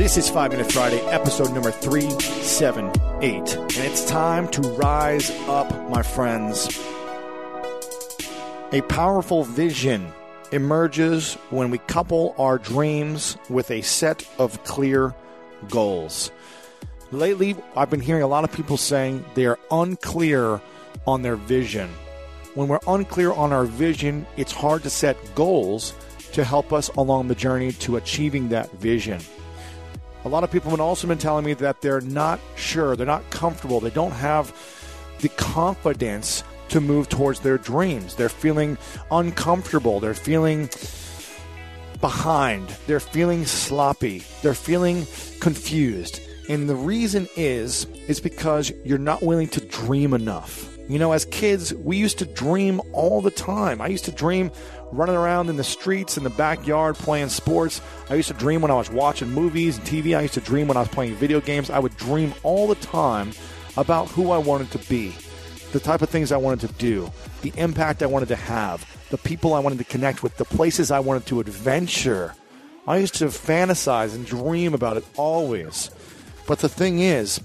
This is Five Minute Friday, episode number 378. And it's time to rise up, my friends. A powerful vision emerges when we couple our dreams with a set of clear goals. Lately, I've been hearing a lot of people saying they are unclear on their vision. When we're unclear on our vision, it's hard to set goals to help us along the journey to achieving that vision. A lot of people have also been telling me that they're not sure, they're not comfortable, they don't have the confidence to move towards their dreams. They're feeling uncomfortable, they're feeling behind, they're feeling sloppy, they're feeling confused. And the reason is is because you're not willing to dream enough. You know, as kids, we used to dream all the time. I used to dream running around in the streets, in the backyard, playing sports. I used to dream when I was watching movies and TV. I used to dream when I was playing video games. I would dream all the time about who I wanted to be, the type of things I wanted to do, the impact I wanted to have, the people I wanted to connect with, the places I wanted to adventure. I used to fantasize and dream about it always. But the thing is,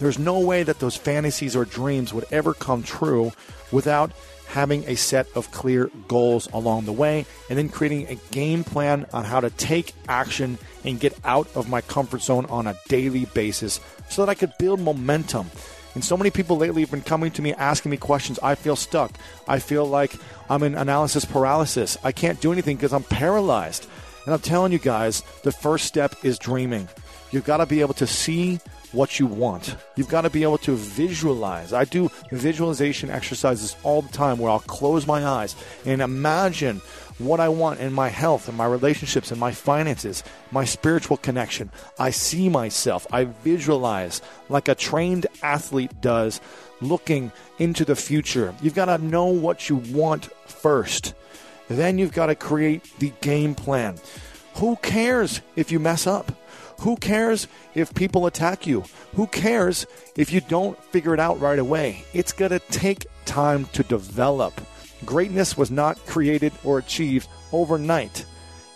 there's no way that those fantasies or dreams would ever come true without having a set of clear goals along the way and then creating a game plan on how to take action and get out of my comfort zone on a daily basis so that I could build momentum. And so many people lately have been coming to me asking me questions. I feel stuck. I feel like I'm in analysis paralysis. I can't do anything because I'm paralyzed. And I'm telling you guys, the first step is dreaming. You've got to be able to see what you want. You've got to be able to visualize. I do visualization exercises all the time where I'll close my eyes and imagine what I want in my health and my relationships and my finances, my spiritual connection. I see myself, I visualize like a trained athlete does, looking into the future. You've got to know what you want first. Then you've got to create the game plan. Who cares if you mess up? Who cares if people attack you? Who cares if you don't figure it out right away? It's going to take time to develop. Greatness was not created or achieved overnight.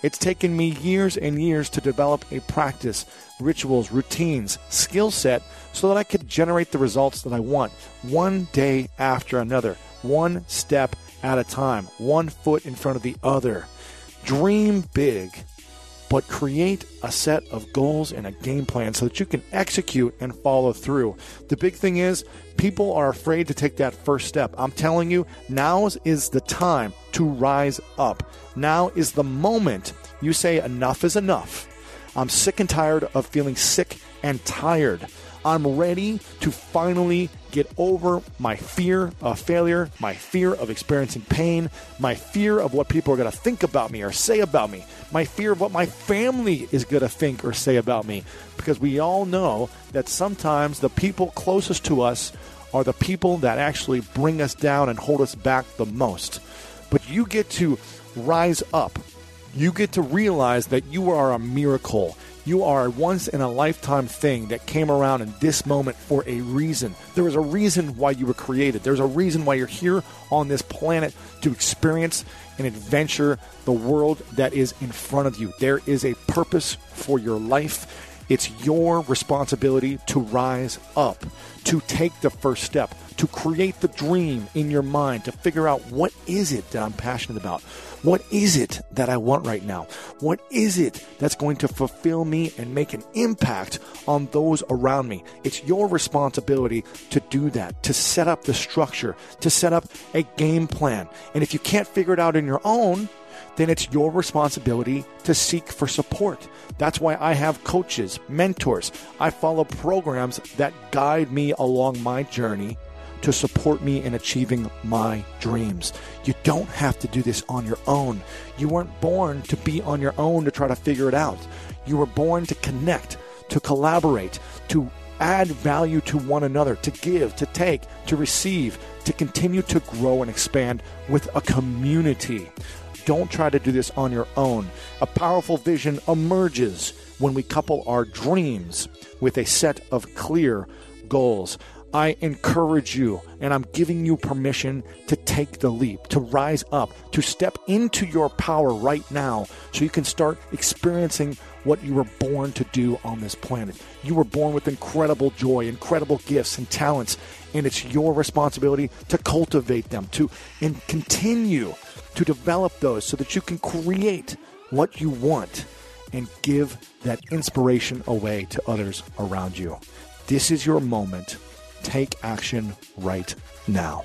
It's taken me years and years to develop a practice, rituals, routines, skill set so that I could generate the results that I want one day after another, one step at a time, one foot in front of the other. Dream big but create a set of goals and a game plan so that you can execute and follow through. The big thing is, people are afraid to take that first step. I'm telling you, now is the time to rise up. Now is the moment you say, enough is enough. I'm sick and tired of feeling sick and tired. I'm ready to finally get over my fear of failure, my fear of experiencing pain, my fear of what people are going to think about me or say about me, my fear of what my family is going to think or say about me. Because we all know that sometimes the people closest to us are the people that actually bring us down and hold us back the most. But you get to rise up. You get to realize that you are a miracle. You are a once in a lifetime thing that came around in this moment for a reason. There is a reason why you were created. There's a reason why you're here on this planet to experience and adventure the world that is in front of you. There is a purpose for your life. It's your responsibility to rise up, to take the first step, to create the dream in your mind, to figure out what is it that I'm passionate about? What is it that I want right now? What is it that's going to fulfill me and make an impact on those around me? It's your responsibility to do that, to set up the structure, to set up a game plan. And if you can't figure it out on your own, then it's your responsibility to seek for support. That's why I have coaches, mentors. I follow programs that guide me along my journey to support me in achieving my dreams. You don't have to do this on your own. You weren't born to be on your own to try to figure it out. You were born to connect, to collaborate, to add value to one another, to give, to take, to receive, to continue to grow and expand with a community. Don't try to do this on your own. A powerful vision emerges when we couple our dreams with a set of clear goals. I encourage you and I'm giving you permission to take the leap, to rise up, to step into your power right now so you can start experiencing what you were born to do on this planet. You were born with incredible joy, incredible gifts and talents, and it's your responsibility to cultivate them, to and continue to develop those so that you can create what you want and give that inspiration away to others around you. This is your moment take action right now.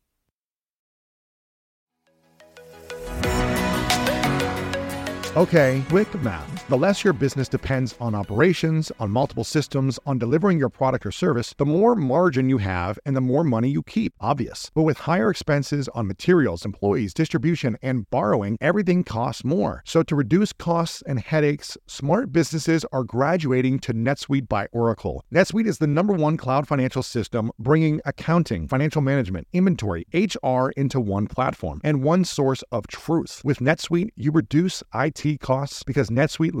Okay, quick math. The less your business depends on operations, on multiple systems, on delivering your product or service, the more margin you have and the more money you keep. Obvious. But with higher expenses on materials, employees, distribution, and borrowing, everything costs more. So to reduce costs and headaches, smart businesses are graduating to NetSuite by Oracle. NetSuite is the number one cloud financial system bringing accounting, financial management, inventory, HR into one platform and one source of truth. With NetSuite, you reduce IT costs because NetSuite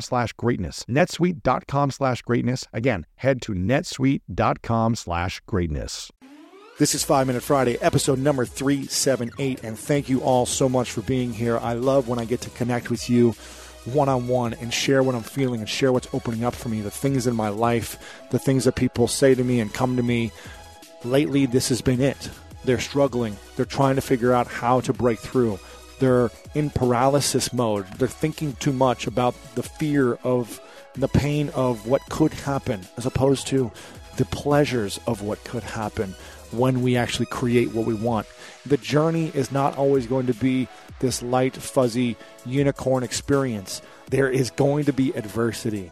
slash greatness. netsuite.com slash greatness. Again, head to netsuite.com slash greatness. This is Five Minute Friday, episode number 378, and thank you all so much for being here. I love when I get to connect with you one on one and share what I'm feeling and share what's opening up for me, the things in my life, the things that people say to me and come to me. Lately, this has been it. They're struggling, they're trying to figure out how to break through. They're in paralysis mode. They're thinking too much about the fear of the pain of what could happen as opposed to the pleasures of what could happen when we actually create what we want. The journey is not always going to be this light, fuzzy unicorn experience. There is going to be adversity.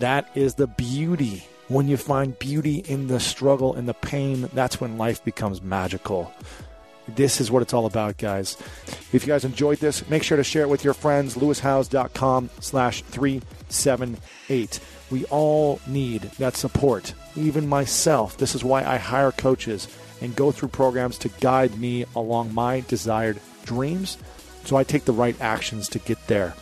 That is the beauty. When you find beauty in the struggle and the pain, that's when life becomes magical. This is what it's all about, guys. If you guys enjoyed this, make sure to share it with your friends. lewishowes.com slash 378. We all need that support, even myself. This is why I hire coaches and go through programs to guide me along my desired dreams so I take the right actions to get there.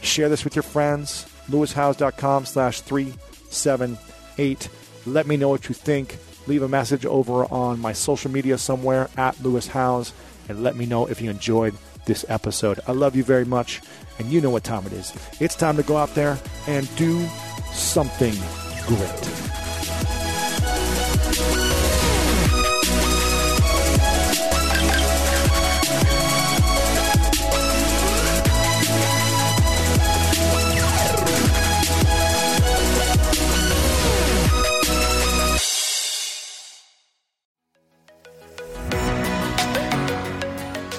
Share this with your friends. lewishowes.com slash 378. Let me know what you think leave a message over on my social media somewhere at Lewis Howes and let me know if you enjoyed this episode. I love you very much, and you know what time it is. It's time to go out there and do something great.